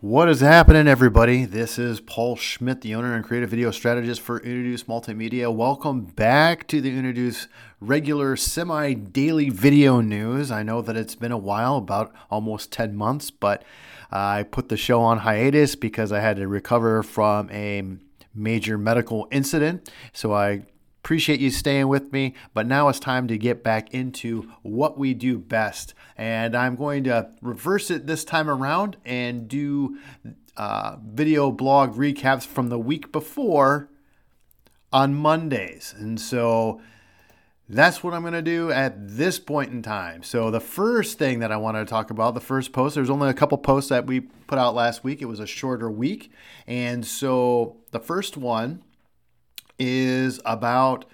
What is happening, everybody? This is Paul Schmidt, the owner and creative video strategist for Introduce Multimedia. Welcome back to the Introduce regular semi daily video news. I know that it's been a while, about almost 10 months, but uh, I put the show on hiatus because I had to recover from a major medical incident. So I Appreciate you staying with me, but now it's time to get back into what we do best. And I'm going to reverse it this time around and do uh, video blog recaps from the week before on Mondays. And so that's what I'm going to do at this point in time. So, the first thing that I wanted to talk about, the first post, there's only a couple posts that we put out last week. It was a shorter week. And so, the first one is about,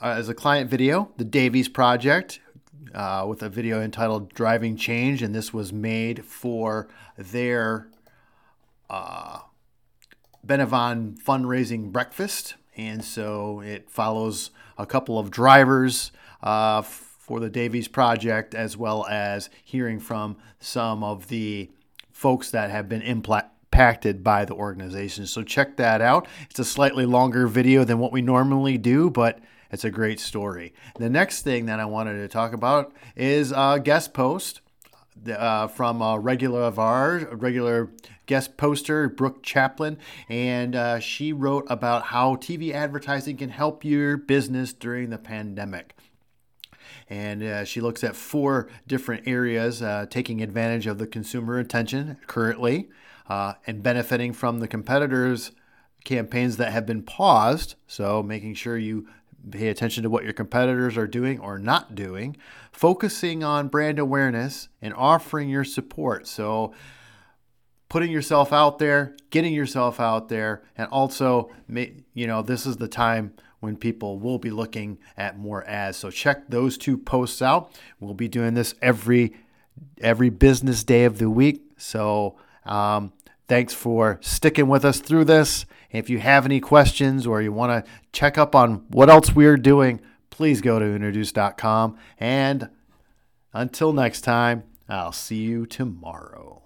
uh, as a client video, the Davies Project. Uh, with a video entitled Driving Change, and this was made for their uh, Benavon fundraising breakfast. And so it follows a couple of drivers uh, for the Davies Project, as well as hearing from some of the folks that have been impla- impacted by the organization. So check that out. It's a slightly longer video than what we normally do, but it's a great story. The next thing that I wanted to talk about is a guest post uh, from a regular of ours, a regular guest poster, Brooke Chaplin, and uh, she wrote about how TV advertising can help your business during the pandemic and uh, she looks at four different areas uh, taking advantage of the consumer attention currently uh, and benefiting from the competitors' campaigns that have been paused. So, making sure you pay attention to what your competitors are doing or not doing, focusing on brand awareness and offering your support. So, putting yourself out there, getting yourself out there, and also, you know, this is the time when people will be looking at more ads. So check those two posts out. We'll be doing this every every business day of the week. So um, thanks for sticking with us through this. If you have any questions or you want to check up on what else we're doing, please go to introduce.com. And until next time, I'll see you tomorrow.